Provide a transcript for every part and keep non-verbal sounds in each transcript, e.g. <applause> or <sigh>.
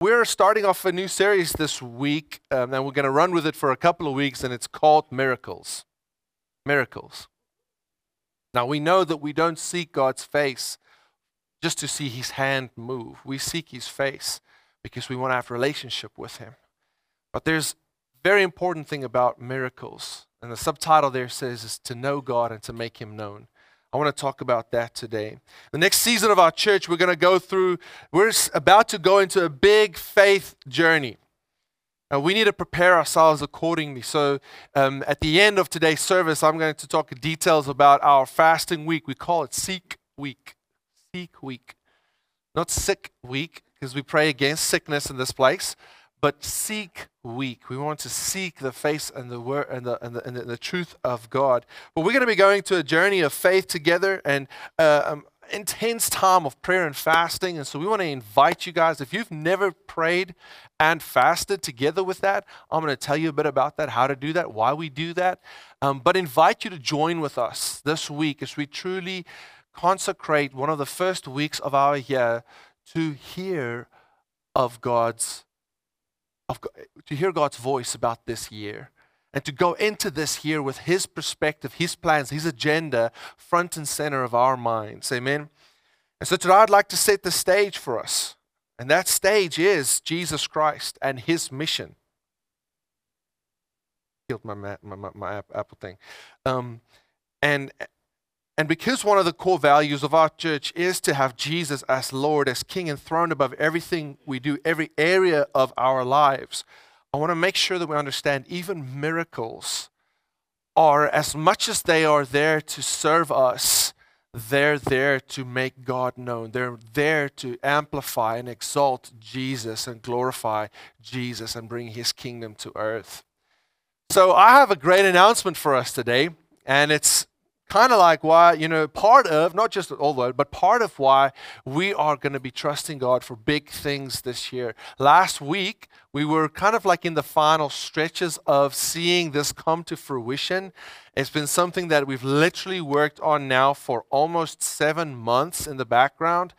we're starting off a new series this week, um, and we're going to run with it for a couple of weeks, and it's called Miracles. Miracles. Now, we know that we don't seek God's face just to see his hand move. We seek his face because we want to have relationship with him. But there's very important thing about miracles. And the subtitle there says is to know God and to make him known. I want to talk about that today. The next season of our church, we're going to go through, we're about to go into a big faith journey. And we need to prepare ourselves accordingly. So, um, at the end of today's service, I'm going to talk details about our fasting week. We call it Seek Week. Seek Week. Not Sick Week, because we pray against sickness in this place, but Seek week. We want to seek the face and the word and the, and the, and the truth of God. But we're going to be going to a journey of faith together and uh, um, intense time of prayer and fasting. And so we want to invite you guys, if you've never prayed and fasted together with that, I'm going to tell you a bit about that, how to do that, why we do that. Um, but invite you to join with us this week as we truly consecrate one of the first weeks of our year to hear of God's of, to hear God's voice about this year and to go into this year with His perspective, His plans, His agenda front and center of our minds. Amen. And so today I'd like to set the stage for us. And that stage is Jesus Christ and His mission. Killed my, my, my, my Apple thing. Um, and and because one of the core values of our church is to have Jesus as Lord, as King, and above everything we do, every area of our lives, I want to make sure that we understand even miracles are, as much as they are there to serve us, they're there to make God known. They're there to amplify and exalt Jesus and glorify Jesus and bring his kingdom to earth. So I have a great announcement for us today, and it's kind of like why, you know, part of, not just all the but part of why we are going to be trusting God for big things this year. Last week, we were kind of like in the final stretches of seeing this come to fruition. It's been something that we've literally worked on now for almost seven months in the background.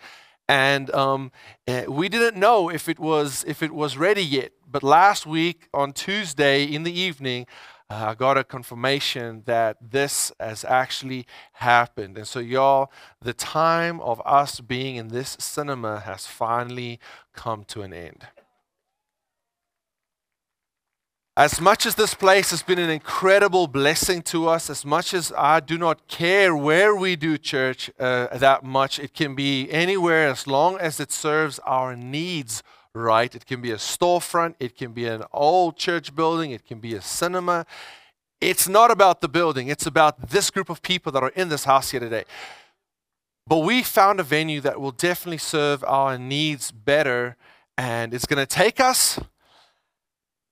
And um, eh, we didn't know if it was if it was ready yet. But last week on Tuesday in the evening, I got a confirmation that this has actually happened. And so, y'all, the time of us being in this cinema has finally come to an end. As much as this place has been an incredible blessing to us, as much as I do not care where we do church uh, that much, it can be anywhere as long as it serves our needs right. It can be a storefront, it can be an old church building, it can be a cinema. It's not about the building, it's about this group of people that are in this house here today. But we found a venue that will definitely serve our needs better, and it's going to take us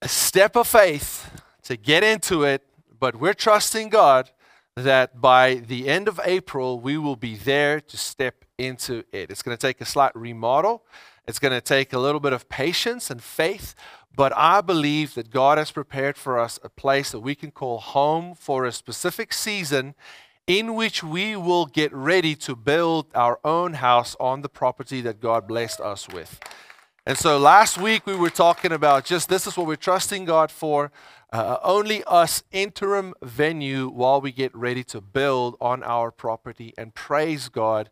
a step of faith to get into it, but we're trusting God that by the end of April, we will be there to step into it. It's going to take a slight remodel. It's going to take a little bit of patience and faith, but I believe that God has prepared for us a place that we can call home for a specific season in which we will get ready to build our own house on the property that God blessed us with. And so last week we were talking about just this is what we're trusting God for. Uh, only us interim venue while we get ready to build on our property and praise God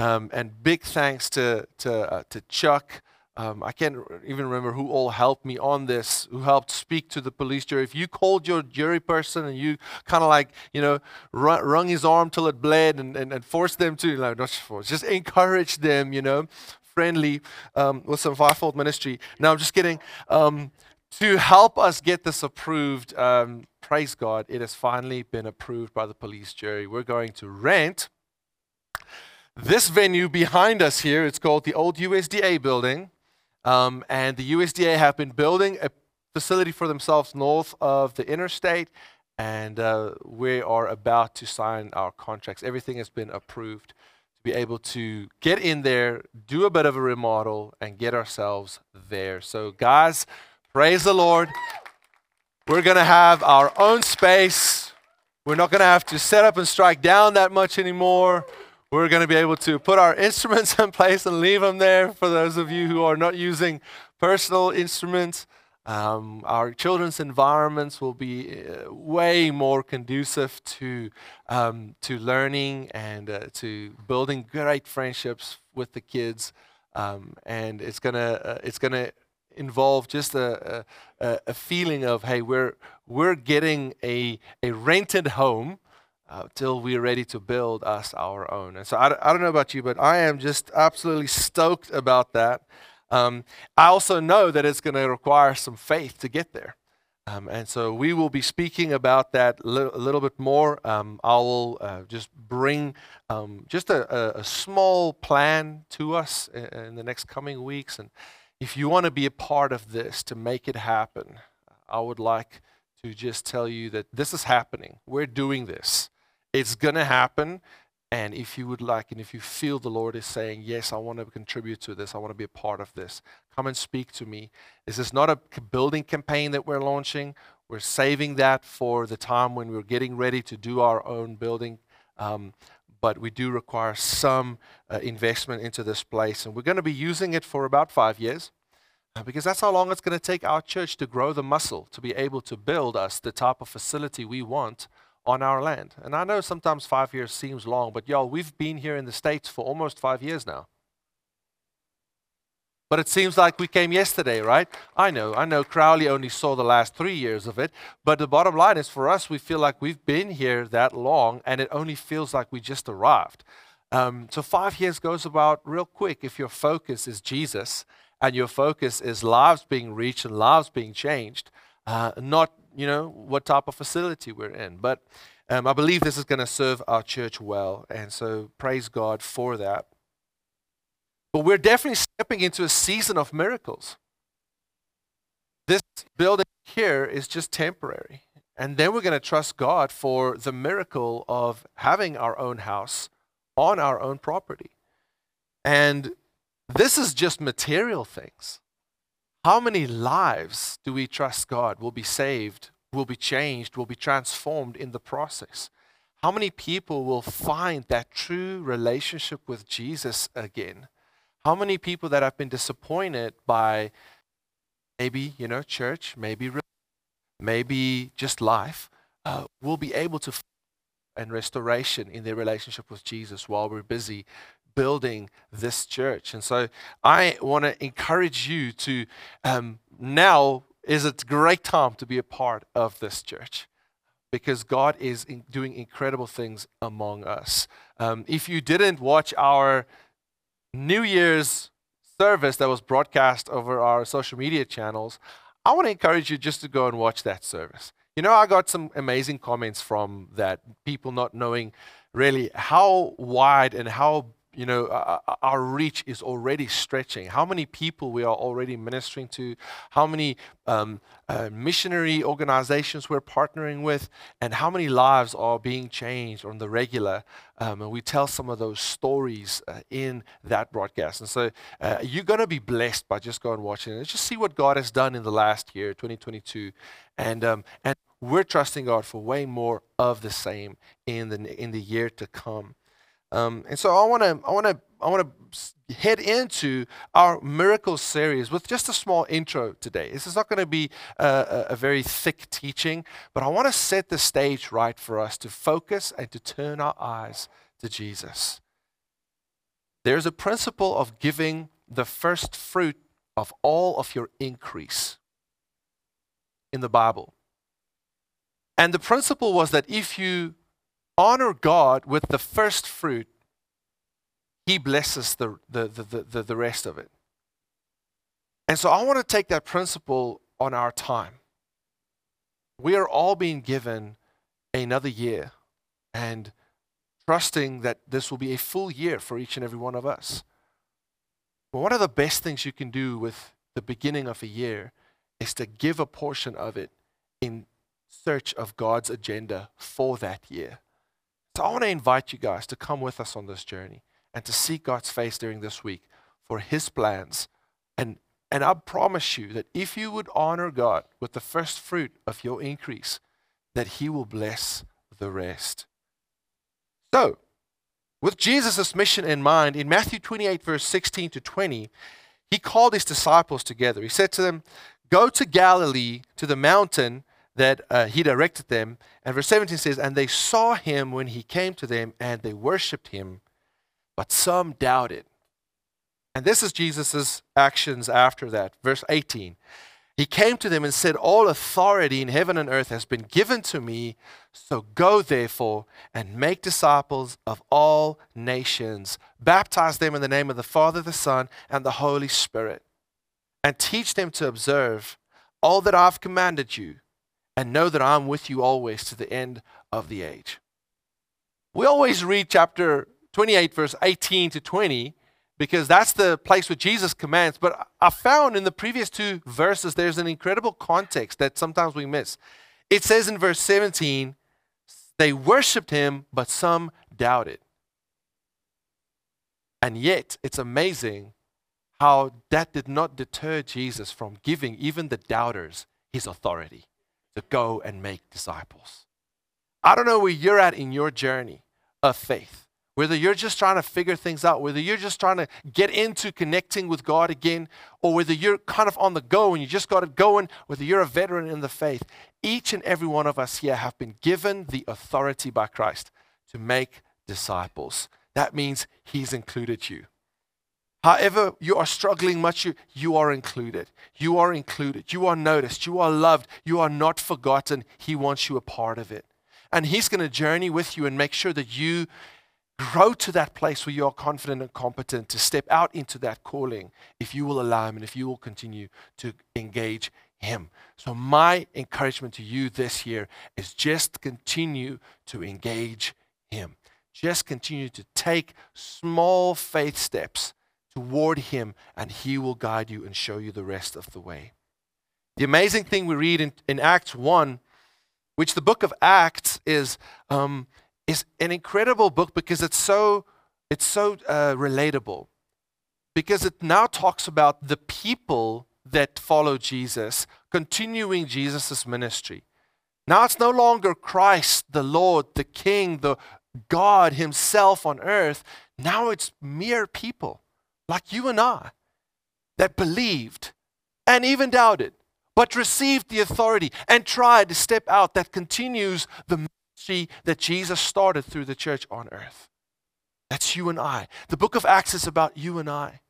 um, and big thanks to, to, uh, to Chuck. Um, I can't even remember who all helped me on this, who helped speak to the police jury. If you called your jury person and you kind of like, you know, wrung his arm till it bled and, and, and forced them to, like, not force, just <laughs> encourage them, you know, friendly um, with some fivefold ministry. Now, I'm just kidding. Um, to help us get this approved, um, praise God, it has finally been approved by the police jury. We're going to rent this venue behind us here, it's called the old USDA building. Um, and the USDA have been building a facility for themselves north of the interstate. And uh, we are about to sign our contracts. Everything has been approved to be able to get in there, do a bit of a remodel, and get ourselves there. So, guys, praise the Lord. We're going to have our own space. We're not going to have to set up and strike down that much anymore we're going to be able to put our <laughs> instruments in place and leave them there for those of you who are not using personal instruments. Um, our children's environments will be uh, way more conducive to um, to learning and uh, to building great friendships with the kids. Um, and it's gonna uh, it's gonna involve just a, a, a, feeling of hey we're we're getting a a rented home uh, till we're ready to build us our own. And so I, I don't know about you, but I am just absolutely stoked about that. Um, I also know that it's going to require some faith to get there. Um, and so we will be speaking about that li- a little bit more. Um, I will uh, just bring um, just a, a, small plan to us in, in, the next coming weeks. And if you want to be a part of this to make it happen, I would like to just tell you that this is happening. We're doing this. It's going to happen. And if you would like, and if you feel the Lord is saying, Yes, I want to contribute to this, I want to be a part of this, come and speak to me. This is not a building campaign that we're launching. We're saving that for the time when we're getting ready to do our own building. Um, but we do require some uh, investment into this place. And we're going to be using it for about five years uh, because that's how long it's going to take our church to grow the muscle to be able to build us the type of facility we want on our land. And I know sometimes five years seems long, but y'all, we've been here in the States for almost five years now. But it seems like we came yesterday, right? I know, I know Crowley only saw the last three years of it, but the bottom line is for us, we feel like we've been here that long and it only feels like we just arrived. Um, so five years goes about real quick if your focus is Jesus and your focus is lives being reached and lives being changed, uh, not you know, what type of facility we're in. But um, I believe this is going to serve our church well. And so praise God for that. But we're definitely stepping into a season of miracles. This building here is just temporary. And then we're going to trust God for the miracle of having our own house on our own property. And this is just material things. How many lives do we trust God will be saved, will be changed, will be transformed in the process? How many people will find that true relationship with Jesus again? How many people that have been disappointed by maybe, you know, church, maybe maybe just life, uh, will be able to and restoration in their relationship with Jesus while we're busy building this church. And so I want to encourage you to um, now is a great time to be a part of this church because God is in doing incredible things among us. Um, if you didn't watch our New Year's service that was broadcast over our social media channels, I want to encourage you just to go and watch that service. You know, I got some amazing comments from that, people not knowing really how wide and how you know, our reach is already stretching. How many people we are already ministering to, how many um, uh, missionary organizations we're partnering with, and how many lives are being changed on the regular. Um, and we tell some of those stories uh, in that broadcast. And so uh, you're going to be blessed by just going and watching it. Just see what God has done in the last year, 2022. And, um, and we're trusting God for way more of the same in the, in the year to come. Um, and so I want to I want to I want to head into our miracle series with just a small intro today. This is not going to be a, a, very thick teaching, but I want to set the stage right for us to focus and to turn our eyes to Jesus. There's a principle of giving the first fruit of all of your increase in the Bible. And the principle was that if you honor God with the first fruit, He blesses the, the, the, the, the rest of it. And so I want to take that principle on our time. We are all being given another year and trusting that this will be a full year for each and every one of us. But one of the best things you can do with the beginning of a year is to give a portion of it in search of God's agenda for that year. So I want to invite you guys to come with us on this journey and to seek God's face during this week for his plans. And, and I promise you that if you would honor God with the first fruit of your increase, that he will bless the rest. So, with Jesus' mission in mind, in Matthew 28, verse 16 to 20, he called his disciples together. He said to them, Go to Galilee, to the mountain that uh, he directed them. And verse 17 says, And they saw him when he came to them, and they worshiped him, but some doubted. And this is Jesus' actions after that. Verse 18. He came to them and said, All authority in heaven and earth has been given to me. So go, therefore, and make disciples of all nations. Baptize them in the name of the Father, the Son, and the Holy Spirit. And teach them to observe all that I've commanded you. And know that I'm with you always to the end of the age. We always read chapter 28, verse 18 to 20 because that's the place where Jesus commands. But I found in the previous two verses there's an incredible context that sometimes we miss. It says in verse 17, they worshiped him, but some doubted. And yet, it's amazing how that did not deter Jesus from giving even the doubters his authority to go and make disciples. I don't know where you're at in your journey of faith whether you're just trying to figure things out, whether you're just trying to get into connecting with God again, or whether you're kind of on the go and you just got it going, whether you're a veteran in the faith, each and every one of us here have been given the authority by Christ to make disciples. That means He's included you. However, you are struggling much, you, you are included. You are included. You are noticed. You are loved. You are not forgotten. He wants you a part of it. And He's going to journey with you and make sure that you grow to that place where you are confident and competent to step out into that calling if you will allow Him and if you will continue to engage Him. So, my encouragement to you this year is just continue to engage Him. Just continue to take small faith steps toward Him, and He will guide you and show you the rest of the way. The amazing thing we read in, in Acts 1, which the book of Acts is. Um, is an incredible book because it's so it's so uh, relatable because it now talks about the people that follow Jesus continuing Jesus' ministry. Now it's no longer Christ, the Lord, the King, the God Himself on earth. Now it's mere people like you and I that believed and even doubted, but received the authority and tried to step out that continues the ministry that Jesus started through the church on earth. That's you and I. The book of Acts is about you and I.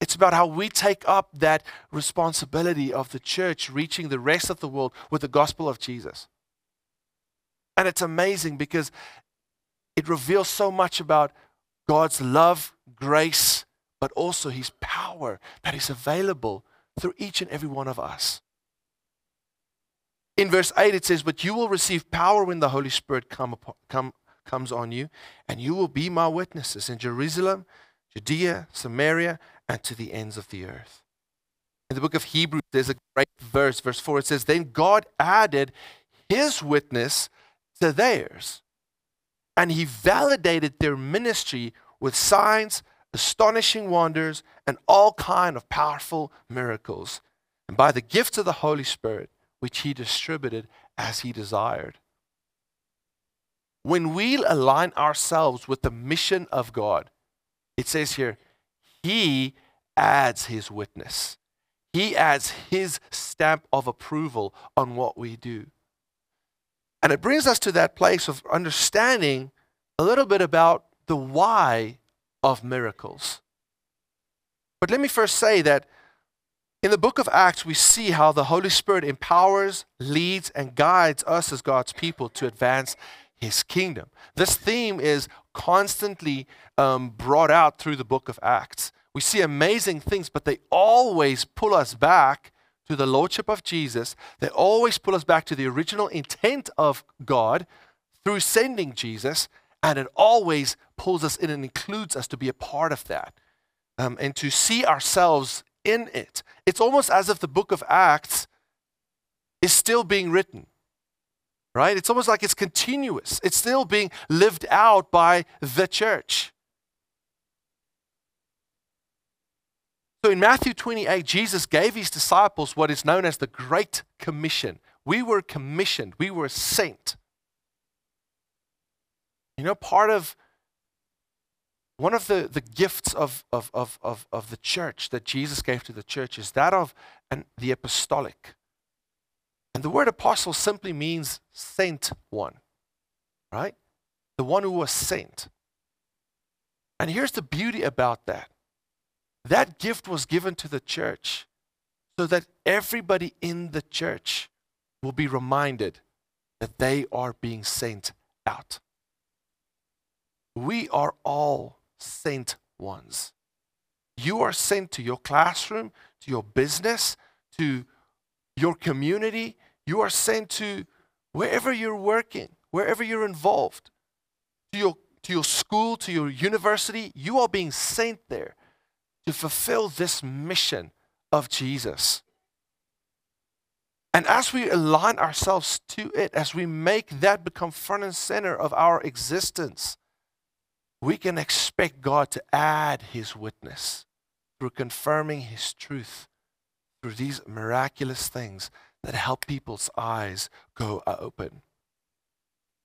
It's about how we take up that responsibility of the church reaching the rest of the world with the gospel of Jesus. And it's amazing because it reveals so much about God's love, grace, but also his power that is available through each and every one of us. In verse 8, it says, But you will receive power when the Holy Spirit come upon, come, comes on you, and you will be my witnesses in Jerusalem, Judea, Samaria, and to the ends of the earth. In the book of Hebrews, there's a great verse, verse 4. It says, Then God added his witness to theirs, and he validated their ministry with signs, astonishing wonders, and all kind of powerful miracles. And by the gift of the Holy Spirit, which he distributed as he desired. When we align ourselves with the mission of God, it says here, he adds his witness. He adds his stamp of approval on what we do. And it brings us to that place of understanding a little bit about the why of miracles. But let me first say that in the book of Acts, we see how the Holy Spirit empowers, leads, and guides us as God's people to advance His kingdom. This theme is constantly um, brought out through the book of Acts. We see amazing things, but they always pull us back to the Lordship of Jesus. They always pull us back to the original intent of God through sending Jesus, and it always pulls us in and includes us to be a part of that um, and to see ourselves in it. It's almost as if the book of Acts is still being written, right? It's almost like it's continuous, it's still being lived out by the church. So in Matthew 28, Jesus gave his disciples what is known as the Great Commission. We were commissioned, we were sent. You know, part of one of the, the gifts of, of, of, of, of the church that Jesus gave to the church is that of an, the apostolic. And the word apostle simply means sent one, right? The one who was sent. And here's the beauty about that that gift was given to the church so that everybody in the church will be reminded that they are being sent out. We are all sent ones. You are sent to your classroom, to your business, to your community. You are sent to wherever you're working, wherever you're involved, to your, to your school, to your university. You are being sent there to fulfill this mission of Jesus. And as we align ourselves to it, as we make that become front and center of our existence, we can expect God to add his witness through confirming his truth through these miraculous things that help people's eyes go open.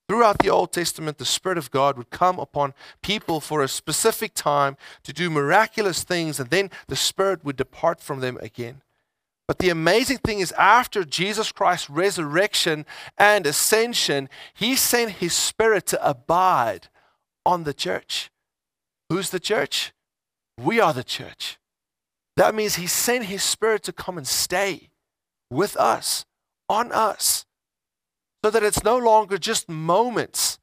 Throughout the Old Testament, the Spirit of God would come upon people for a specific time to do miraculous things, and then the Spirit would depart from them again. But the amazing thing is, after Jesus Christ's resurrection and ascension, He sent His Spirit to abide on the church. Who's the church? We are the church. That means He sent His Spirit to come and stay with us, on us, so that it's no longer just moments,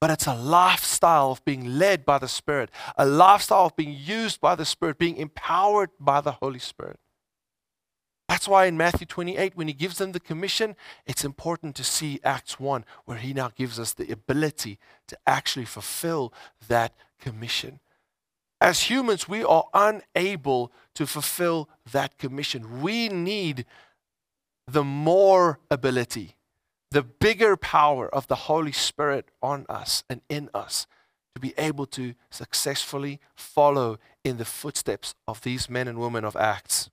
but it's a lifestyle of being led by the Spirit, a lifestyle of being used by the Spirit, being empowered by the Holy Spirit. That's why in Matthew 28, when he gives them the commission, it's important to see Acts 1, where he now gives us the ability to actually fulfill that commission. As humans, we are unable to fulfill that commission. We need the more ability, the bigger power of the Holy Spirit on us and in us to be able to successfully follow in the footsteps of these men and women of Acts.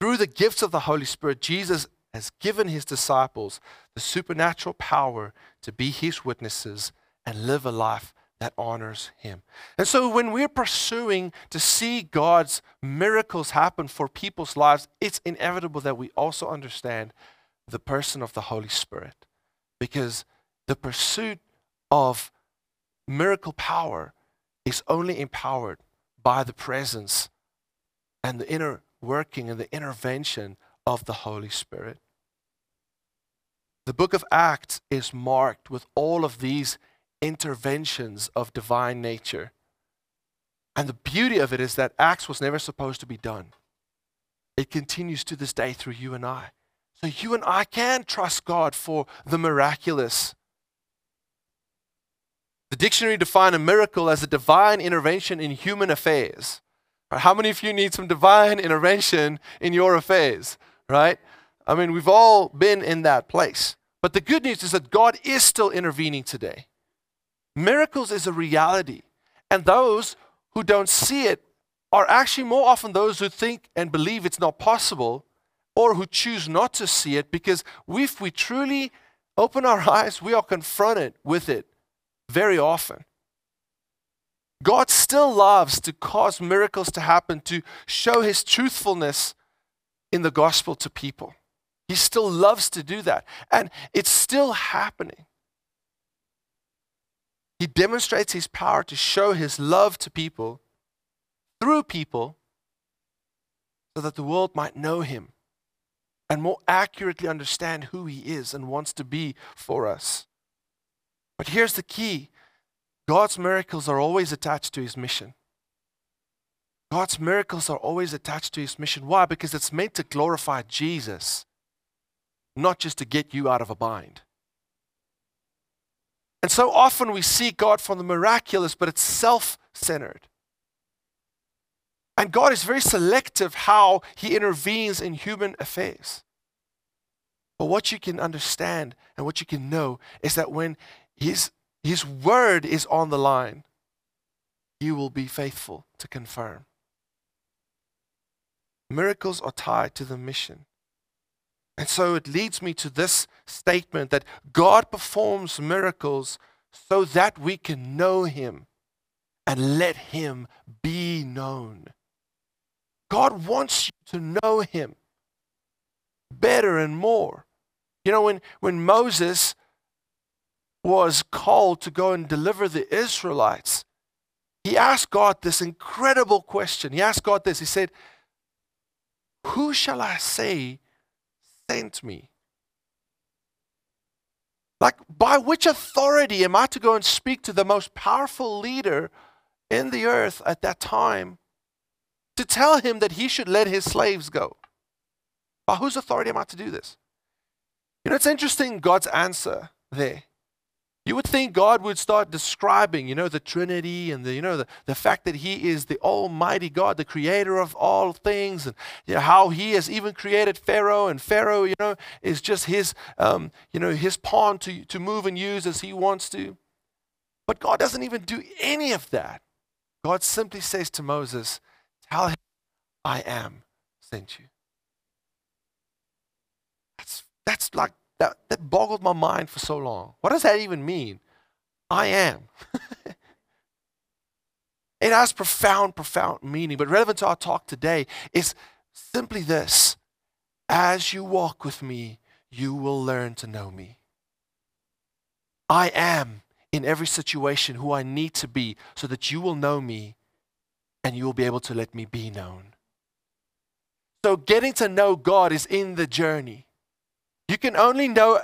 Through the gifts of the Holy Spirit, Jesus has given his disciples the supernatural power to be his witnesses and live a life that honors him. And so when we're pursuing to see God's miracles happen for people's lives, it's inevitable that we also understand the person of the Holy Spirit. Because the pursuit of miracle power is only empowered by the presence and the inner working and the intervention of the Holy Spirit. The book of Acts is marked with all of these interventions of divine nature. And the beauty of it is that Acts was never supposed to be done. It continues to this day through you and I. So you and I can trust God for the miraculous. The dictionary defines a miracle as a divine intervention in human affairs. How many of you need some divine intervention in your affairs? Right? I mean, we've all been in that place. But the good news is that God is still intervening today. Miracles is a reality. And those who don't see it are actually more often those who think and believe it's not possible or who choose not to see it because if we truly open our <laughs> eyes, we are confronted with it very often. God still loves to cause miracles to happen to show his truthfulness in the gospel to people. He still loves to do that. And it's still happening. He demonstrates his power to show his love to people through people so that the world might know him and more accurately understand who he is and wants to be for us. But here's the key God's miracles are always attached to his mission. God's miracles are always attached to his mission. Why? Because it's meant to glorify Jesus, not just to get you out of a bind. And so often we see God from the miraculous, but it's self centered. And God is very selective how he intervenes in human affairs. But what you can understand and what you can know is that when his, his word is on the line, you will be faithful to confirm. Miracles are tied to the mission. And so it leads me to this statement that God performs miracles so that we can know Him and let him be known. God wants you to know him better and more. You know, when, when Moses was called to go and deliver the Israelites, he asked God this incredible question. He asked God this. He said, Who shall I say sent me? Like, by which authority am I to go and speak to the most powerful leader in the earth at that time to tell him that he should let his slaves go? By whose authority am I to do this? You know, it's interesting God's answer there. You would think God would start describing, you know, the Trinity and the, you know, the, the fact that He is the Almighty God, the creator of all things, and you know, how He has even created Pharaoh, and Pharaoh, you know, is just His, um, you know, His pawn to, to move and use as He wants to. But God doesn't even do any of that. God simply says to Moses, Tell him, I am sent you. That's, that's like that, that boggled my mind for so long. What does that even mean? I am. <laughs> it has profound, profound meaning, but relevant to our talk today is simply this As you walk with me, you will learn to know me. I am in every situation who I need to be so that you will know me and you will be able to let me be known. So, getting to know God is in the journey. You can only know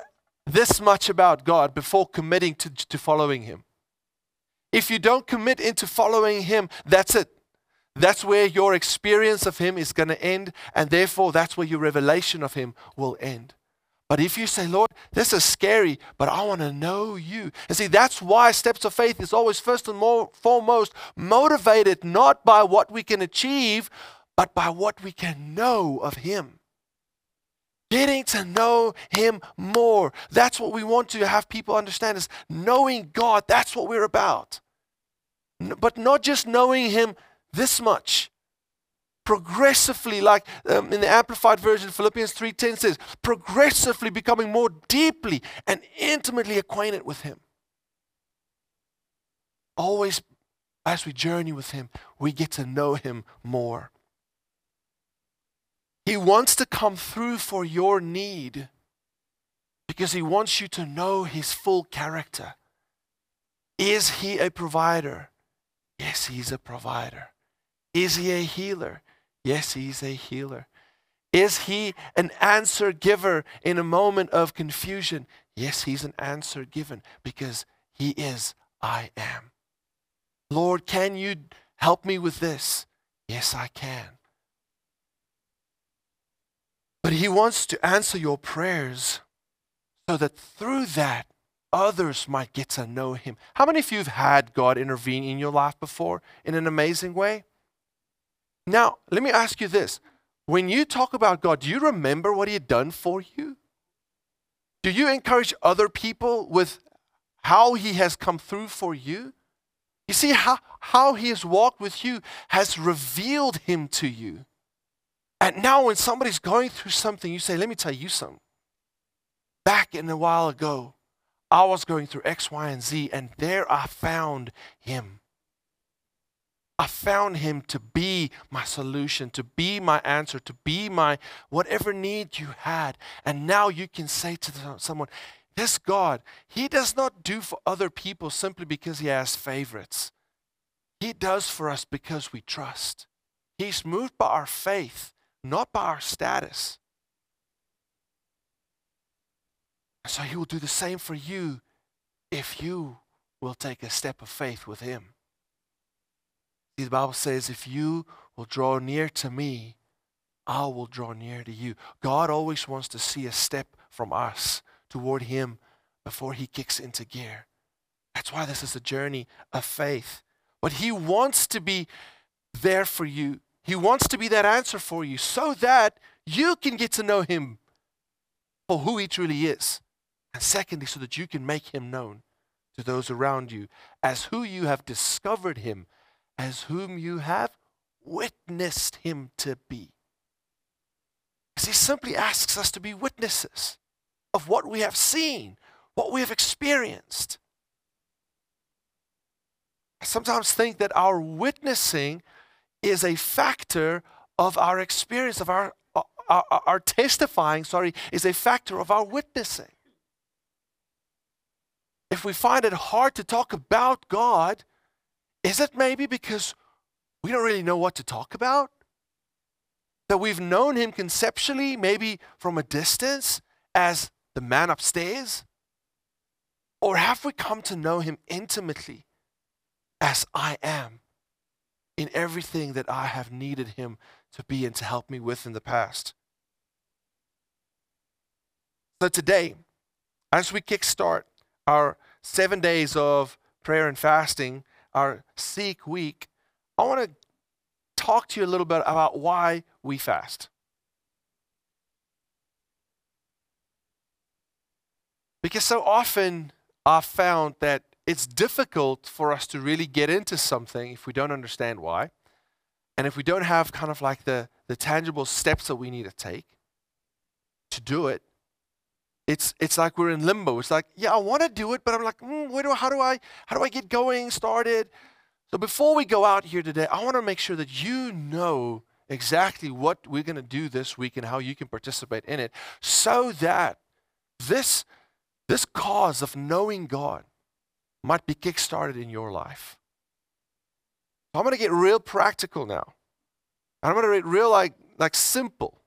this much about God before committing to, to following Him. If you don't commit into following Him, that's it. That's where your experience of Him is going to end, and therefore that's where your revelation of Him will end. But if you say, Lord, this is scary, but I want to know you. And see, that's why Steps of Faith is always first and more, foremost motivated not by what we can achieve, but by what we can know of Him. Getting to know Him more. That's what we want to have people understand is knowing God. That's what we're about. But not just knowing Him this much. Progressively, like um, in the Amplified Version, Philippians 3.10 says, progressively becoming more deeply and intimately acquainted with Him. Always, as we journey with Him, we get to know Him more. He wants to come through for your need because he wants you to know his full character. Is he a provider? Yes, he's a provider. Is he a healer? Yes, he's a healer. Is he an answer giver in a moment of confusion? Yes, he's an answer given because he is I am. Lord, can you help me with this? Yes, I can. But He wants to answer your prayers so that through that, others might get to know Him. How many of you have had God intervene in your life before in an amazing way? Now, let me ask you this. When you talk about God, do you remember what He had done for you? Do you encourage other people with how He has come through for you? You see, how, how He has walked with you has revealed Him to you. And now, when somebody's going through something, you say, Let me tell you something. Back in a while ago, I was going through X, Y, and Z, and there I found him. I found him to be my solution, to be my answer, to be my whatever need you had. And now you can say to someone, This God, He does not do for other people simply because He has favorites. He does for us because we trust. He's moved by our faith not by our status. So he will do the same for you if you will take a step of faith with him. See, the Bible says, if you will draw near to me, I will draw near to you. God always wants to see a step from us toward him before he kicks into gear. That's why this is a journey of faith. But he wants to be there for you he wants to be that answer for you so that you can get to know Him for who He truly is. And secondly, so that you can make Him known to those around you as who you have discovered Him, as whom you have witnessed Him to be. Because He simply asks us to be witnesses of what we have seen, what we have experienced. I sometimes think that our witnessing is a factor of our experience, of our, our, our testifying, sorry, is a factor of our witnessing. If we find it hard to talk about God, is it maybe because we don't really know what to talk about? That we've known him conceptually, maybe from a distance, as the man upstairs? Or have we come to know him intimately as I am in everything that I have needed him to be and to help me with in the past? So today, as we kickstart our seven days of prayer and fasting, our Seek Week, I want to talk to you a little bit about why we fast. Because so often I've found that it's difficult for us to really get into something if we don't understand why. And if we don't have kind of like the, the tangible steps that we need to take to do it, it's, it's like we're in limbo. It's like, yeah, I want to do it, but I'm like, mm, where do, how, do I, how do I get going, started? So before we go out here today, I want to make sure that you know exactly what we're going to do this week and how you can participate in it so that this, this cause of knowing God might be kickstarted in your life. I'm going to get real practical now. I'm going to get real like, like simple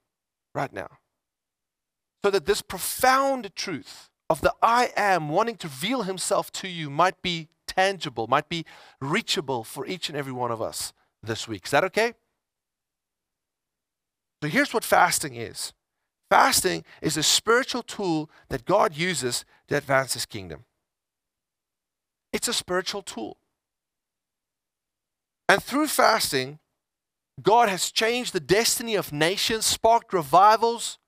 right now. So that this profound truth of the I am wanting to reveal himself to you might be tangible, might be reachable for each and every one of us this week. Is that okay? So here's what fasting is fasting is a spiritual tool that God uses to advance his kingdom. It's a spiritual tool. And through fasting, God has changed the destiny of nations, sparked revivals,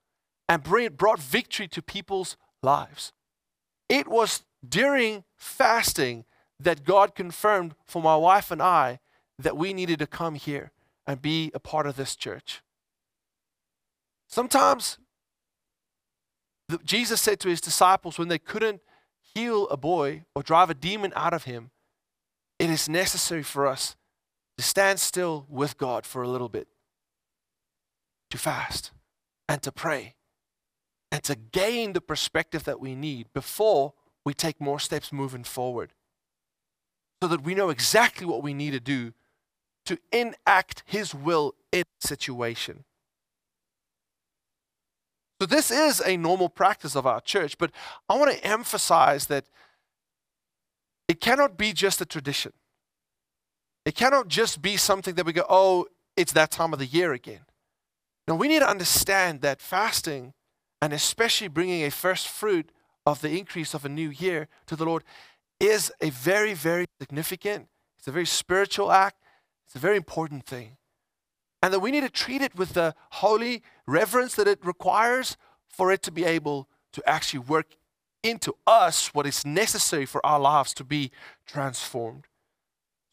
and brought victory to people's lives. It was during fasting that God confirmed for my wife and I that we needed to come here and be a part of this church. Sometimes Jesus said to his disciples when they couldn't heal a boy or drive a demon out of him, it is necessary for us to stand still with God for a little bit, to fast and to pray and to gain the perspective that we need before we take more steps moving forward so that we know exactly what we need to do to enact His will in situation. So, this is a normal practice of our church, but I want to emphasize that it cannot be just a tradition. It cannot just be something that we go, oh, it's that time of the year again. Now, we need to understand that fasting, and especially bringing a first fruit of the increase of a new year to the Lord, is a very, very significant, it's a very spiritual act, it's a very important thing and that we need to treat it with the holy reverence that it requires for it to be able to actually work into us what is necessary for our lives to be transformed.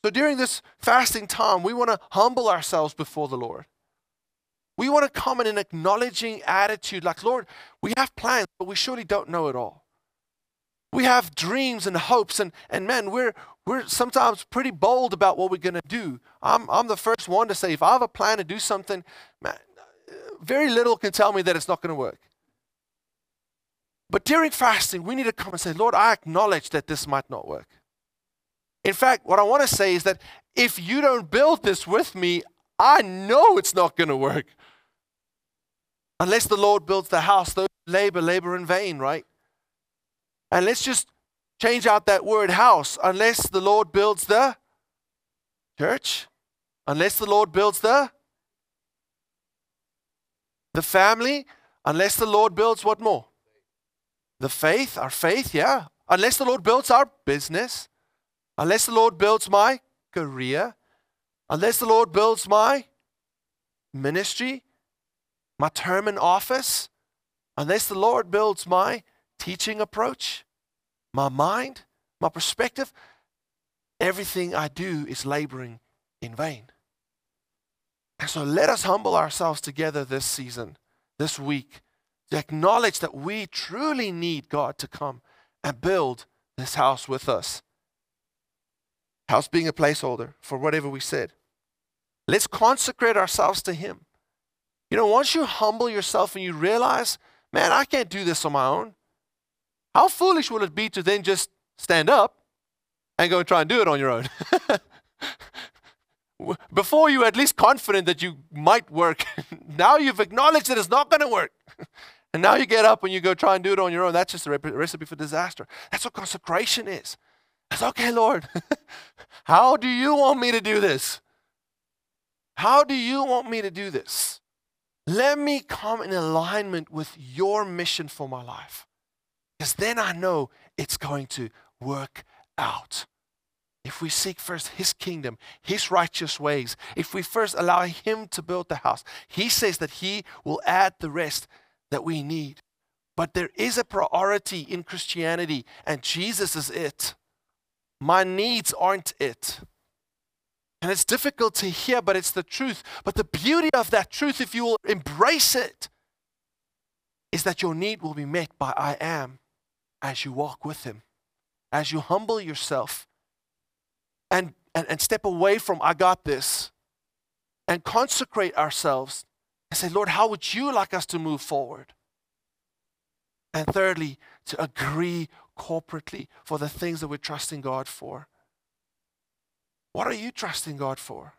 So during this fasting time, we want to humble ourselves before the Lord. We want to come in an acknowledging attitude like, Lord, we have plans, but we surely don't know it all. We have dreams and hopes, and, and man, we're, we're sometimes pretty bold about what we're going to do. I'm, I'm the first one to say, if I have a plan to do something, man, very little can tell me that it's not going to work. But during fasting, we need to come and say, Lord, I acknowledge that this might not work. In fact, what I want to say is that if you don't build this with me, I know it's not going to work. Unless the Lord builds the house, those labor, labor in vain, right? And let's just change out that word house. Unless the Lord builds the church, unless the Lord builds the the family, unless the Lord builds what more? The faith, our faith, yeah. Unless the Lord builds our business, unless the Lord builds my career, unless the Lord builds my ministry, my term in office, unless the Lord builds my teaching approach, my mind, my perspective, everything I do is laboring in vain. And so let us humble ourselves together this season, this week, to acknowledge that we truly need God to come and build this house with us. House being a placeholder for whatever we said. Let's consecrate ourselves to Him. You know, once you humble yourself and you realize, man, I can't do this on my own, how foolish will it be to then just stand up and go and try and do it on your own? <laughs> Before you were at least confident that you might work, <laughs> now you've acknowledged that it's not going to work. <laughs> and now you get up and you go try and do it on your own. That's just a recipe for disaster. That's what consecration is. It's okay, Lord. How do you want me to do this? How do you want me to do this? Let me come in alignment with your mission for my life. Because then I know it's going to work out. If we seek first His kingdom, His righteous ways, if we first allow Him to build the house, He says that He will add the rest that we need. But there is a priority in Christianity, and Jesus is it. My needs aren't it. And it's difficult to hear, but it's the truth. But the beauty of that truth, if you will embrace it, is that your need will be met by I am as you walk with Him, as you humble yourself and, and, and step away from I got this and consecrate ourselves and say, Lord, how would you like us to move forward? And thirdly, to agree corporately for the things that we're trusting God for. What are you trusting God for?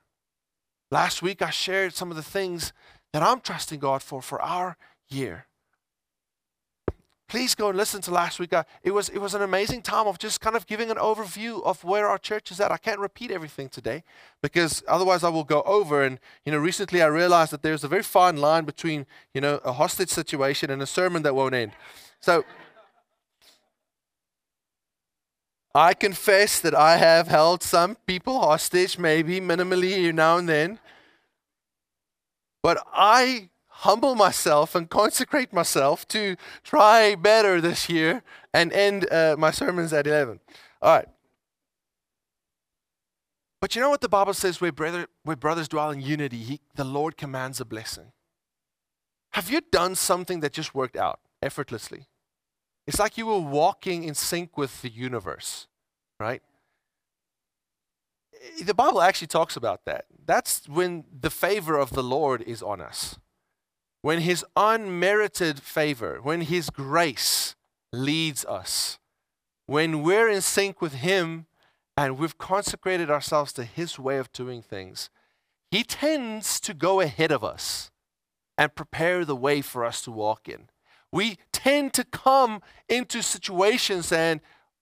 Last week I shared some of the things that I'm trusting God for for our year. Please go and listen to last week. Uh, it, was, it was an amazing time of just kind of giving an overview of where our church is at. I can't repeat everything today because otherwise I will go over. And, you know, recently I realized that there's a very fine line between, you know, a hostage situation and a sermon that won't end. So I confess that I have held some people hostage, maybe minimally now and then. But I humble myself and consecrate myself to try better this year and end uh, my sermons at 11. All right. But you know what the Bible says where, brother, where brothers dwell in unity, he, the Lord commands a blessing. Have you done something that just worked out effortlessly? It's like you were walking in sync with the universe, right? The Bible actually talks about that. That's when the favor of the Lord is on us when His unmerited favor, when His grace leads us, when we're in sync with Him and we've consecrated ourselves to His way of doing things, He tends to go ahead of us and prepare the way for us to walk in. We tend to come into situations and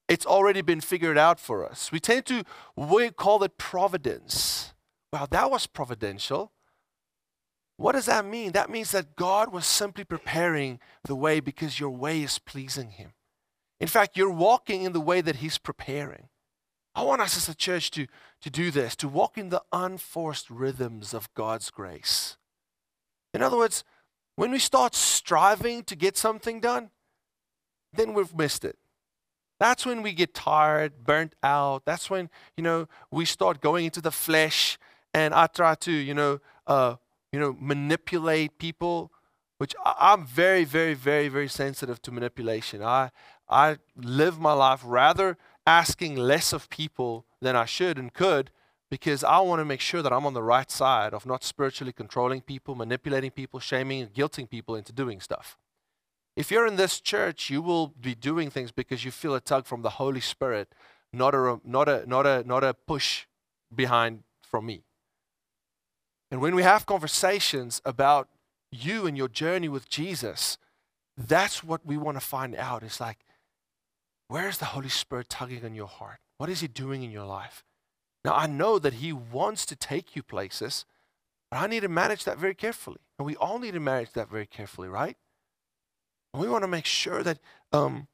it's already been figured out for us. We tend to, we call it providence. Wow, that was providential. What does that mean? That means that God was simply preparing the way because your way is pleasing Him. In fact, you're walking in the way that He's preparing. I want us as a church to, to do this, to walk in the unforced rhythms of God's grace. In other words, when we start striving to get something done, then we've missed it. That's when we get tired, burnt out. That's when, you know, we start going into the flesh and I try to, you know, uh, you know, manipulate people, which I'm very, very, very, very sensitive to manipulation. I, I live my life rather asking less of people than I should and could because I want to make sure that I'm on the right side of not spiritually controlling people, manipulating people, shaming and guilting people into doing stuff. If you're in this church, you will be doing things because you feel a tug from the Holy Spirit, not a, not a, not a, not a push behind from me. And when we have conversations about you and your journey with Jesus, that's what we want to find out. It's like, where's the Holy Spirit tugging on your heart? What is He doing in your life? Now, I know that He wants to take you places, but I need to manage that very carefully. And we all need to manage that very carefully, right? And we want to make sure that, um,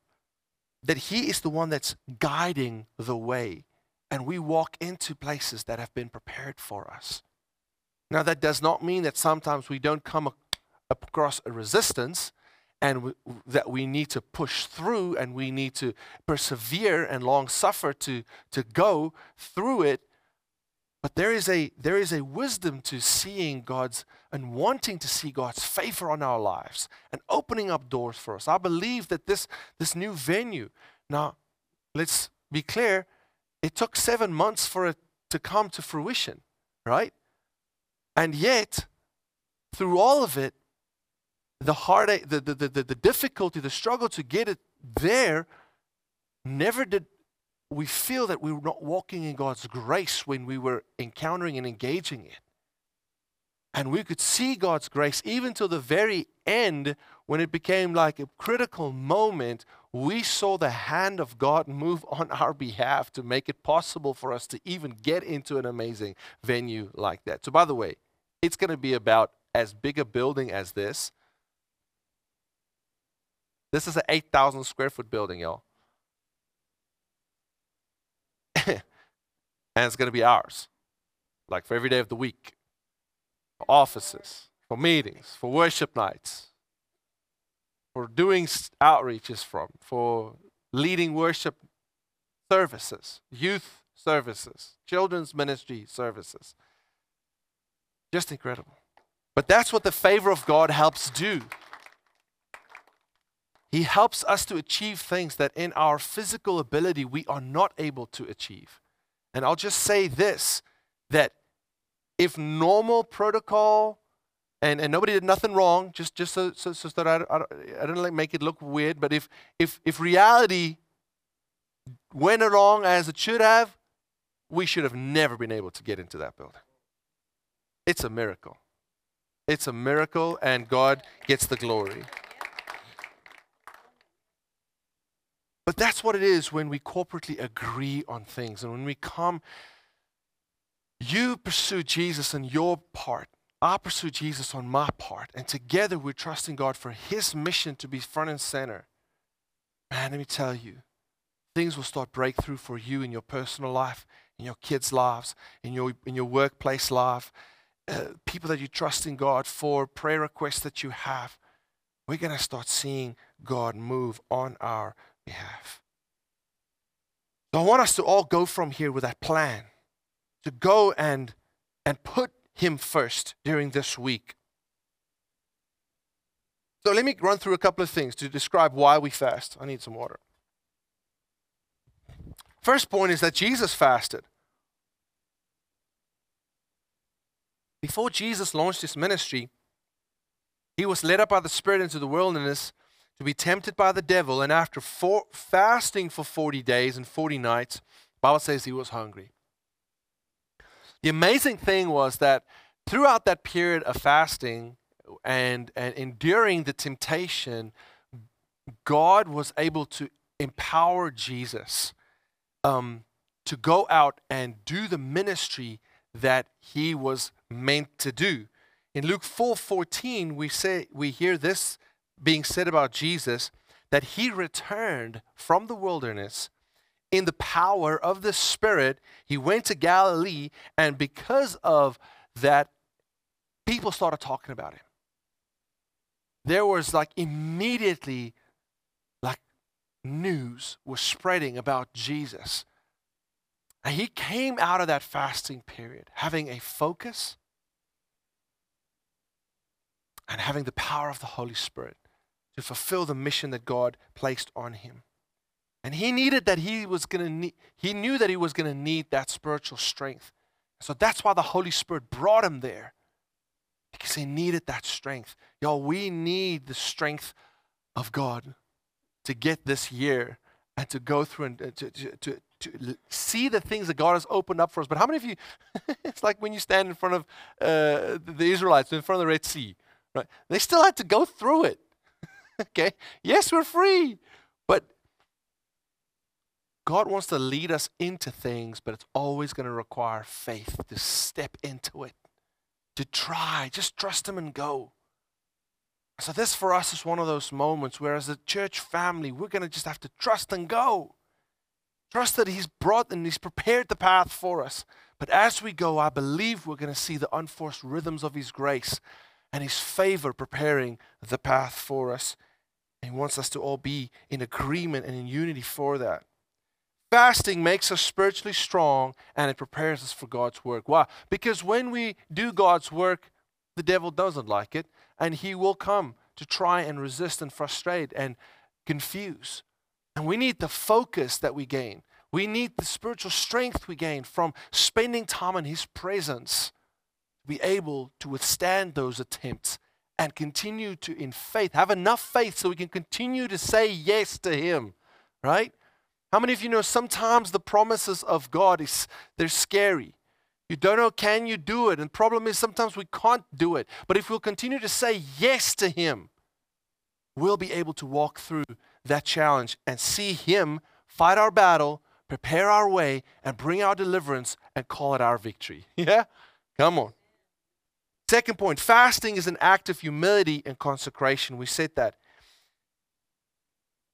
that He is the one that's guiding the way, and we walk into places that have been prepared for us. Now, that does not mean that sometimes we don't come across a resistance and that we need to push through and we need to persevere and long suffer to, to go through it. But there is, a, there is a wisdom to seeing God's and wanting to see God's favor on our lives and opening up doors for us. I believe that this, this new venue, now let's be clear, it took seven months for it to come to fruition, right? And yet, through all of it, the heartache, the, the, the, the difficulty, the struggle to get it there, never did we feel that we were not walking in God's grace when we were encountering and engaging it. And we could see God's grace even to the very end when it became like a critical moment. We saw the hand of God move on <laughs> our behalf to make it possible for us to even get into an amazing venue like that. So, by the way, it's going to be about as big a building as this. This is an 8,000 square foot building, y'all. <laughs> and it's going to be ours, like for every day of the week for offices, for meetings, for worship nights, for doing outreaches from, for leading worship services, youth services, children's ministry services. Just incredible. But that's what the favor of God helps do. He helps us to achieve things that in our physical ability we are not able to achieve. And I'll just say this that if normal protocol and, and nobody did nothing wrong, just, just so, so, so that I, I, I didn't like make it look weird, but if, if, if reality went along as it should have, we should have never been able to get into that building. It's a miracle. It's a miracle, and God gets the glory. But that's what it is when we corporately agree on things and when we come you pursue Jesus on your part. I pursue Jesus on my part. And together we're trusting God for His mission to be front and center. Man, let me tell you, things will start breakthrough for you in your personal life, in your kids' lives, in your, in your workplace life, uh, people that you trust in God for, prayer requests that you have. We're going to start seeing God move on our behalf. So I want us to all go from here with that plan to go and, and put Him first during this week. So let me run through a couple of things to describe why we fast. I need some water. First point is that Jesus fasted. Before Jesus launched his ministry, he was led up by the Spirit into the wilderness to be tempted by the devil, and after four, fasting for 40 days and 40 nights, Bible says he was hungry. The amazing thing was that throughout that period of fasting and, and enduring the temptation, God was able to empower Jesus um, to go out and do the ministry that he was meant to do. In Luke 4 14, we, say, we hear this being said about Jesus that he returned from the wilderness in the power of the Spirit. He went to Galilee, and because of that, people started talking about him. There was like immediately, like news was spreading about Jesus. And he came out of that fasting period having a focus and having the power of the Holy Spirit to fulfill the mission that God placed on him. And he needed that he was going to need, he knew that he was going to need that spiritual strength. So that's why the Holy Spirit brought him there. Because he needed that strength. Y'all, we need the strength of God to get this year and to go through and to, to, to, to see the things that God has opened up for us. But how many of you, <laughs> it's like when you stand in front of uh, the Israelites, in front of the Red Sea, right? They still had to go through it. <laughs> okay? Yes, we're free. God wants to lead us into things, but it's always going to require faith to step into it, to try. Just trust Him and go. So, this for us is one of those moments where, as a church family, we're going to just have to trust and go. Trust that He's brought and He's prepared the path for us. But as we go, I believe we're going to see the unforced rhythms of His grace and His favor preparing the path for us. And He wants us to all be in agreement and in unity for that. Fasting makes us spiritually strong and it prepares us for God's work. Why? Because when we do God's work, the devil doesn't like it and he will come to try and resist and frustrate and confuse. And we need the focus that we gain. We need the spiritual strength we gain from spending time in His presence to be able to withstand those attempts and continue to, in faith, have enough faith so we can continue to say yes to Him, right? How many of you know sometimes the promises of God is they're scary. You don't know can you do it? And the problem is sometimes we can't do it. But if we'll continue to say yes to him, we'll be able to walk through that challenge and see him fight our battle, prepare our way and bring our deliverance and call it our victory. <laughs> Yeah? Come on. Second point, fasting is an act of humility and consecration. We said that.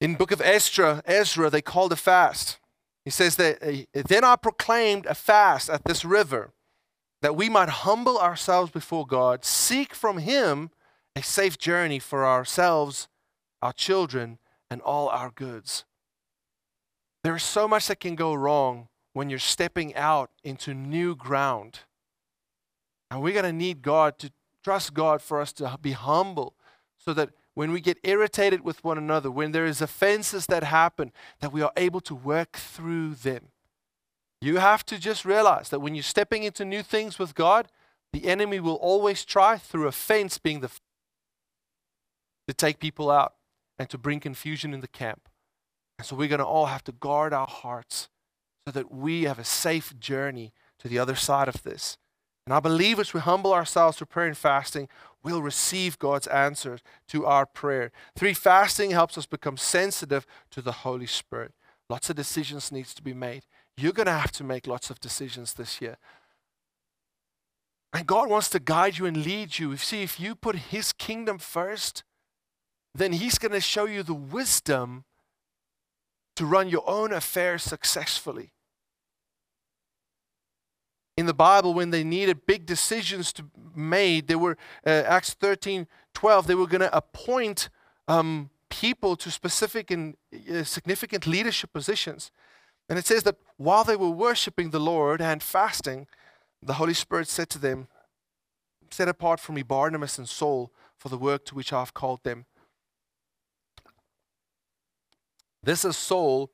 In book of Ezra, Ezra, they called a fast. He says that uh, then I proclaimed a fast at this river that we might humble ourselves before God, seek from him a safe journey for ourselves, our children, and all our goods. There is so much that can go wrong when you're stepping out into new ground. And we're going to need God to trust God for us to be humble so that when we get irritated with one another, when there is offenses that happen, that we are able to work through them. You have to just realize that when you're stepping into new things with God, the enemy will always try through offense being the to take people out and to bring confusion in the camp. And so we're going to all have to guard our hearts so that we have a safe journey to the other side of this. And I believe as we humble ourselves through prayer and fasting, we'll receive God's answer to our prayer. Three, fasting helps us become sensitive to the Holy Spirit. Lots of decisions needs to be made. You're going to have to make lots of decisions this year. And God wants to guide you and lead you. See, if you put His kingdom first, then He's going to show you the wisdom to run your own affairs successfully in the Bible when they needed big decisions to made. They were uh, Acts 13, 12. They were going to appoint um, people to specific and uh, significant leadership positions. And it says that while they were worshiping the Lord and fasting, the Holy Spirit said to them, Set apart for me Barnabas and Saul for the work to which I have called them. This is Saul,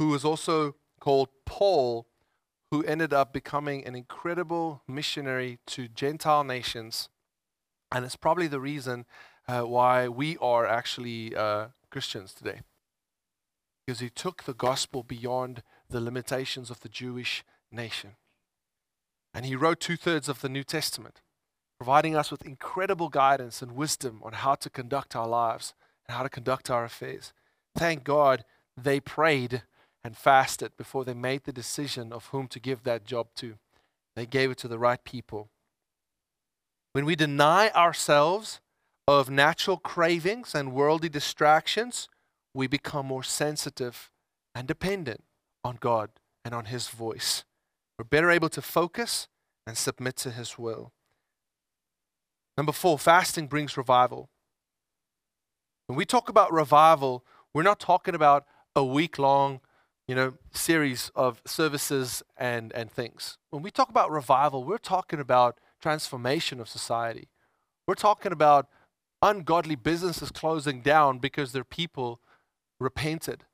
who is also called Paul who ended up becoming an incredible missionary to Gentile nations. And it's probably the reason uh, why we are actually uh, Christians today. Because he took the gospel beyond the limitations of the Jewish nation. And he wrote two thirds of the New Testament, providing us with incredible guidance and wisdom on how to conduct our lives and how to conduct our affairs. Thank God they prayed and fasted before they made the decision of whom to give that job to. They gave it to the right people. When we deny ourselves of natural cravings and worldly distractions, we become more sensitive and dependent on God and on His voice. We're better able to focus and submit to His will. Number four, fasting brings revival. When we talk about revival, we're not talking about a week long you know, series of services and, and things. When we talk about revival, we're talking about transformation of society. We're talking about ungodly businesses closing down because their people repented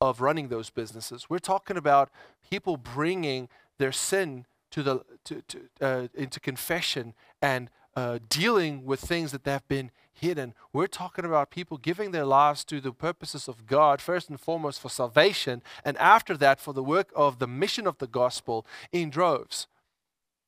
of running those businesses. We're talking about people bringing their sin to the to, to uh, into confession and uh, dealing with things that have been hidden. We're talking about people giving their lives to the purposes of God, first and foremost for salvation, and after that for the work of the mission of the gospel in droves.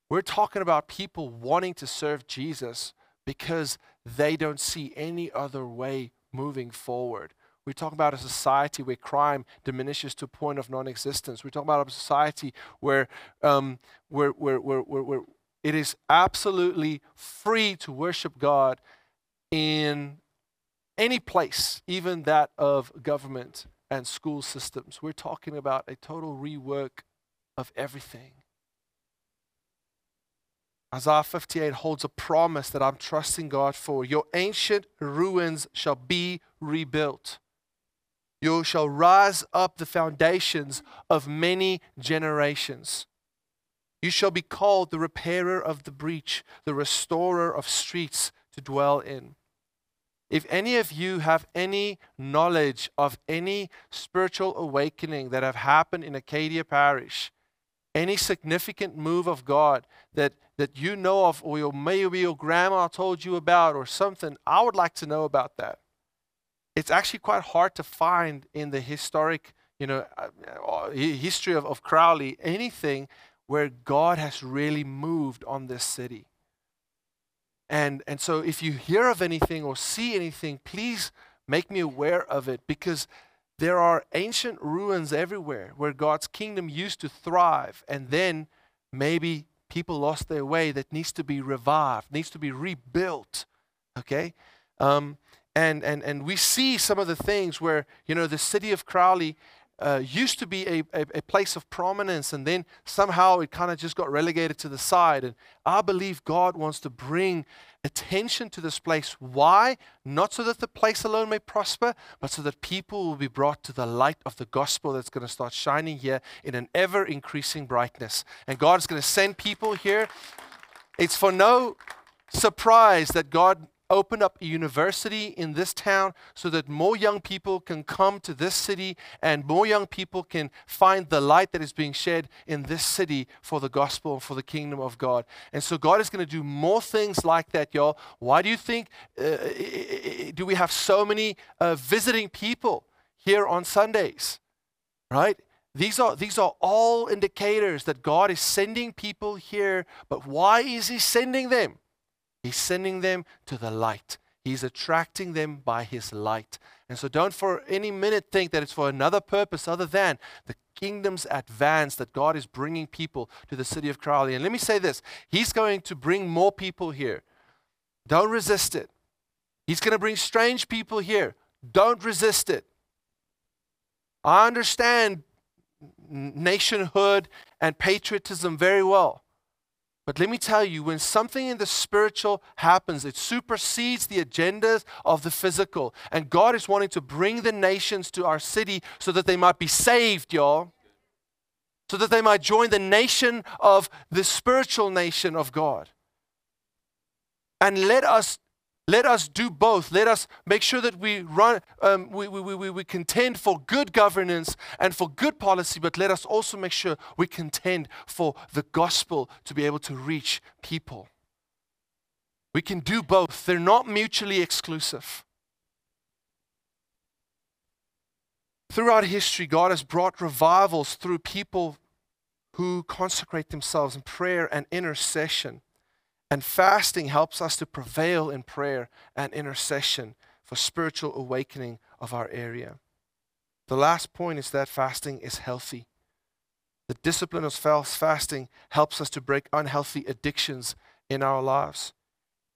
We're talking about people wanting to serve Jesus because they don't see any other way moving forward. We're talking about a society where crime diminishes to a point of non existence. We're talking about a society where, um, where, where, where, where, where it is absolutely free to worship God in any place, even that of government and school systems. We're talking about a total rework of everything. Isaiah 58 holds a promise that I'm trusting God for. Your ancient ruins shall be rebuilt. You shall rise up the foundations of many generations. You shall be called the repairer of the breach, the restorer of streets to dwell in. If any of you have any knowledge of any spiritual awakening that have happened in Acadia Parish, any significant move of God that, that you know of, or your, maybe your grandma told you about, or something, I would like to know about that. It's actually quite hard to find in the historic, you know, uh, uh history of, of Crowley anything where God has really moved on this city. And, and so if you hear of anything or see anything, please make me aware of it because there are ancient ruins everywhere where God's kingdom used to thrive and then maybe people lost their way that needs to be revived, needs to be rebuilt. Okay? Um, and, and, and we see some of the things where, you know, the city of Crowley uh, used to be a, a, a, place of prominence, and then somehow it kind of just got relegated to the side. And I believe God wants to bring attention to this place. Why? Not so that the place alone may prosper, but so that people will be brought to the light of the gospel that's going to start shining here in an ever increasing brightness. And God is going to send people here. It's for no surprise that God open up a university in this town so that more young people can come to this city and more young people can find the light that is being shed in this city for the gospel and for the kingdom of God. And so God is going to do more things like that, y'all. Why do you think uh, do we have so many uh, visiting people here on Sundays? Right? These are, these are all indicators that God is sending people here, but why is He sending them? He's sending them to the light. He's attracting them by his light. And so don't for any minute think that it's for another purpose other than the kingdom's advance that God is bringing people to the city of Crowley. And let me say this He's going to bring more people here. Don't resist it. He's going to bring strange people here. Don't resist it. I understand nationhood and patriotism very well. But let me tell you, when something in the spiritual happens, it supersedes the agendas of the physical. And God is wanting to bring the nations to our city so that they might be saved, y'all. So that they might join the nation of the spiritual nation of God. And let us let us do both. Let us make sure that we run, um, we, we, we, we contend for good governance and for good policy, but let us also make sure we contend for the gospel to be able to reach people. We can do both, they're not mutually exclusive. Throughout history, God has brought revivals through people who consecrate themselves in prayer and intercession. And fasting helps us to prevail in prayer and intercession for spiritual awakening of our area. The last point is that fasting is healthy. The discipline of fasting helps us to break unhealthy addictions in our lives.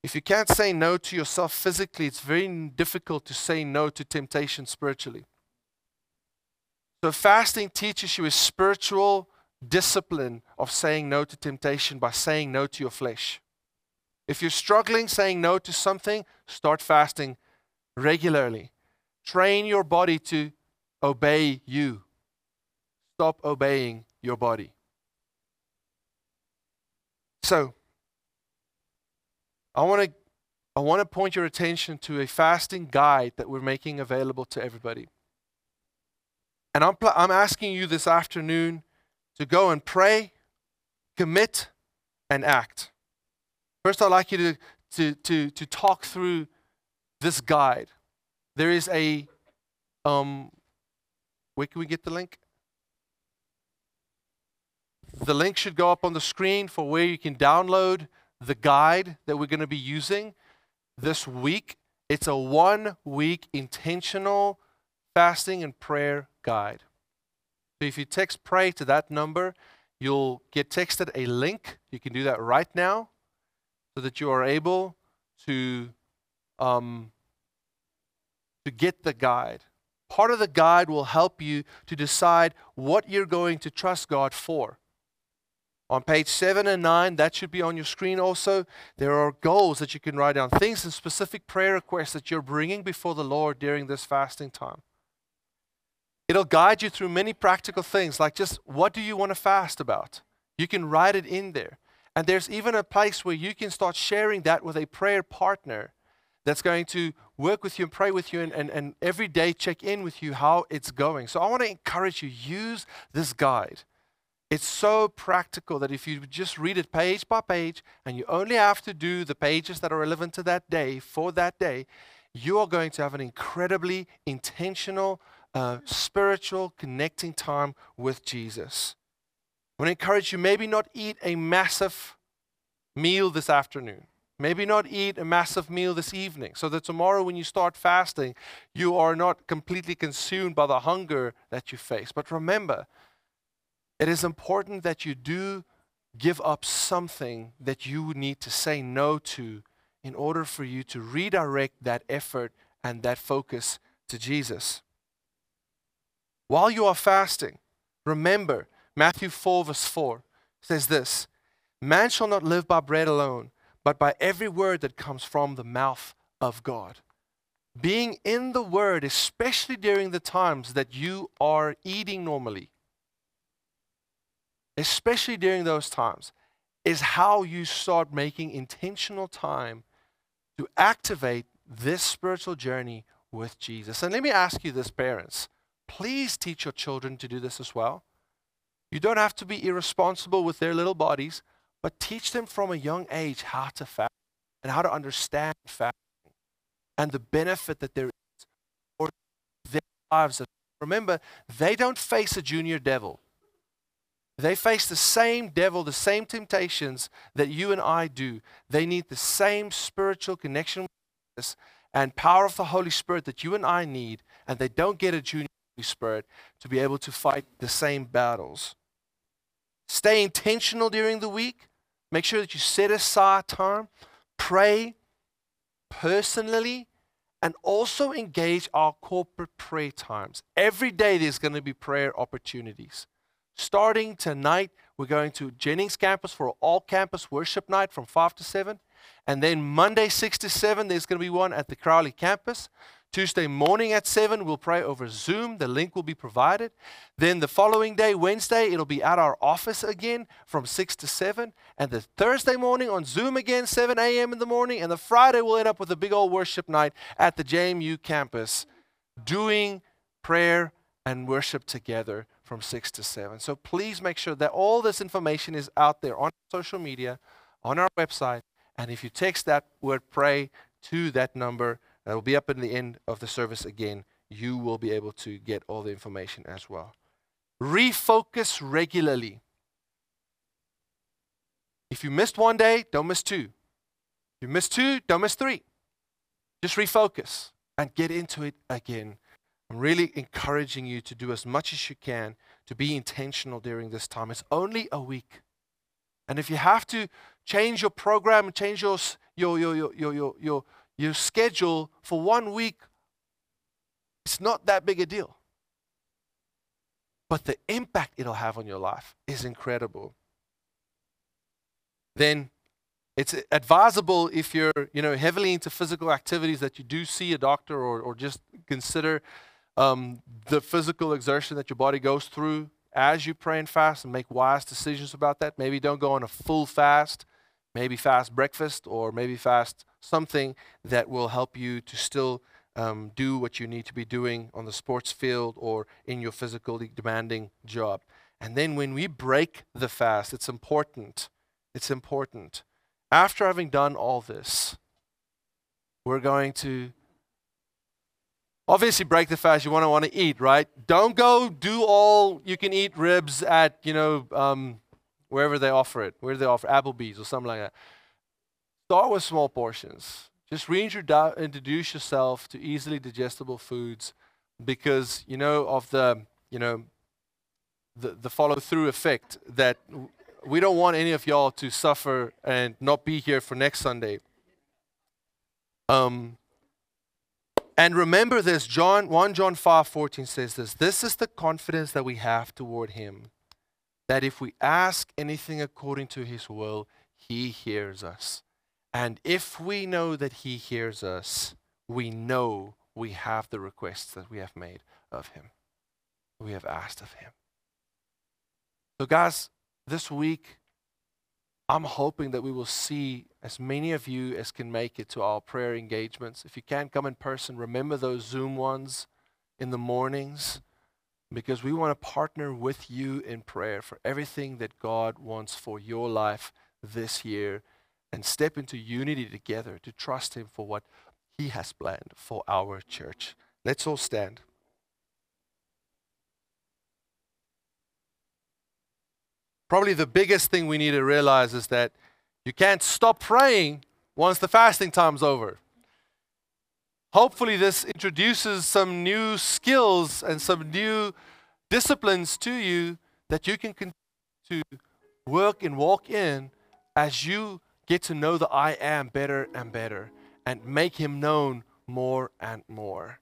If you can't say no to yourself physically, it's very difficult to say no to temptation spiritually. So, fasting teaches you a spiritual discipline of saying no to temptation by saying no to your flesh. If you're struggling saying no to something, start fasting regularly. Train your body to obey you. Stop obeying your body. So, I want to I want to point your attention to a fasting guide that we're making available to everybody. And I'm, pl- I'm asking you this afternoon to go and pray, commit, and act. First, I'd like you to, to, to, to talk through this guide. There is a, um, where can we get the link? The link should go up on the screen for where you can download the guide that we're going to be using this week. It's a one week intentional fasting and prayer guide. So if you text pray to that number, you'll get texted a link. You can do that right now so that you are able to, um, to get the guide. Part of the guide will help you to decide what you're going to trust God for. On page 7 and 9, that should be on your screen also. There are goals that you can write down, things and specific prayer requests that you're bringing before the Lord during this fasting time. It'll guide you through many practical things, like just what do you want to fast about? You can write it in there. And there's even a place where you can start sharing that with a prayer partner that's going to work with you and pray with you and, and, and every day check in with you how it's going. So I want to encourage you, use this guide. It's so practical that if you just read it page by page and you only have to do the pages that are relevant to that day for that day, you are going to have an incredibly intentional, uh, spiritual, connecting time with Jesus. I want to encourage you maybe not eat a massive meal this afternoon. Maybe not eat a massive meal this evening, so that tomorrow when you start fasting, you are not completely consumed by the hunger that you face. But remember, it is important that you do give up something that you need to say no to in order for you to redirect that effort and that focus to Jesus. While you are fasting, remember Matthew 4, verse 4 says this Man shall not live by bread alone but by every word that comes from the mouth of God. Being in the Word, especially during the times that you are eating normally, especially during those times, is how you start making intentional time to activate this spiritual journey with Jesus. And let me ask you this, parents. Please teach your children to do this as well. You don't have to be irresponsible with their little bodies, but teach them from a young age how to fast and how to understand fasting and the benefit that there is for their lives. Remember, they don't face a junior devil. They face the same devil, the same temptations that you and I do. They need the same spiritual connection with Jesus and power of the Holy Spirit that you and I need, and they don't get a junior Holy Spirit to be able to fight the same battles. Stay intentional during the week. Make sure that you set aside time, pray personally, and also engage our corporate prayer times. Every day there's going to be prayer opportunities. Starting tonight, we're going to Jennings campus for all campus worship night from 5 to 7. And then Monday, 6 to 7, there's going to be one at the Crowley campus. Tuesday morning at 7, we'll pray over Zoom. The link will be provided. Then the following day, Wednesday, it'll be at our office again from 6 to 7. And the Thursday morning on Zoom again, 7 a.m. in the morning. And the Friday, we'll end up with a big old worship night at the JMU campus, doing prayer and worship together from 6 to 7. So please make sure that all this information is out there on social media, on our website. And if you text that word pray to that number, that will be up in the end of the service again. You will be able to get all the information as well. Refocus regularly. If you missed one day, don't miss two. If you missed two, don't miss three. Just refocus and get into it again. I'm really encouraging you to do as much as you can to be intentional during this time. It's only a week. And if you have to change your program, change your, your, your, your, your, your, your schedule for one week, it's not that big a deal. But the impact it'll have on your life is incredible. Then it's advisable if you're you know heavily into physical activities that you do see a doctor or, or just consider um, the physical exertion that your body goes through as you pray and fast and make wise decisions about that. Maybe don't go on a full fast maybe fast breakfast or maybe fast something that will help you to still um, do what you need to be doing on the sports field or in your physically demanding job. And then when we break the fast, it's important. It's important. After having done all this, we're going to obviously break the fast. You want to want to eat, right? Don't go do all you can eat ribs at you know um, wherever they offer it, where they offer Applebee's or something like that. Start with small portions. Just reintroduce yourself to easily digestible foods because you know of the you know the, the follow through effect that we don't want any of y'all to suffer and not be here for next Sunday. Um, and remember this, John 1 John 5 14 says this. This is the confidence that we have toward him that if we ask anything according to his will, he hears us. And if we know that he hears us, we know we have the requests that we have made of him, we have asked of him. So, guys, this week, I'm hoping that we will see as many of you as can make it to our prayer engagements. If you can't come in person, remember those Zoom ones in the mornings because we want to partner with you in prayer for everything that God wants for your life this year and step into unity together to trust Him for what He has planned for our church. Let's all stand. Probably the biggest thing we need to realize is that you can't stop praying once the fasting time's over. Hopefully, this introduces some new skills and some new disciplines to you that you can continue to work and walk in as you get to know the I am better and better and make him known more and more.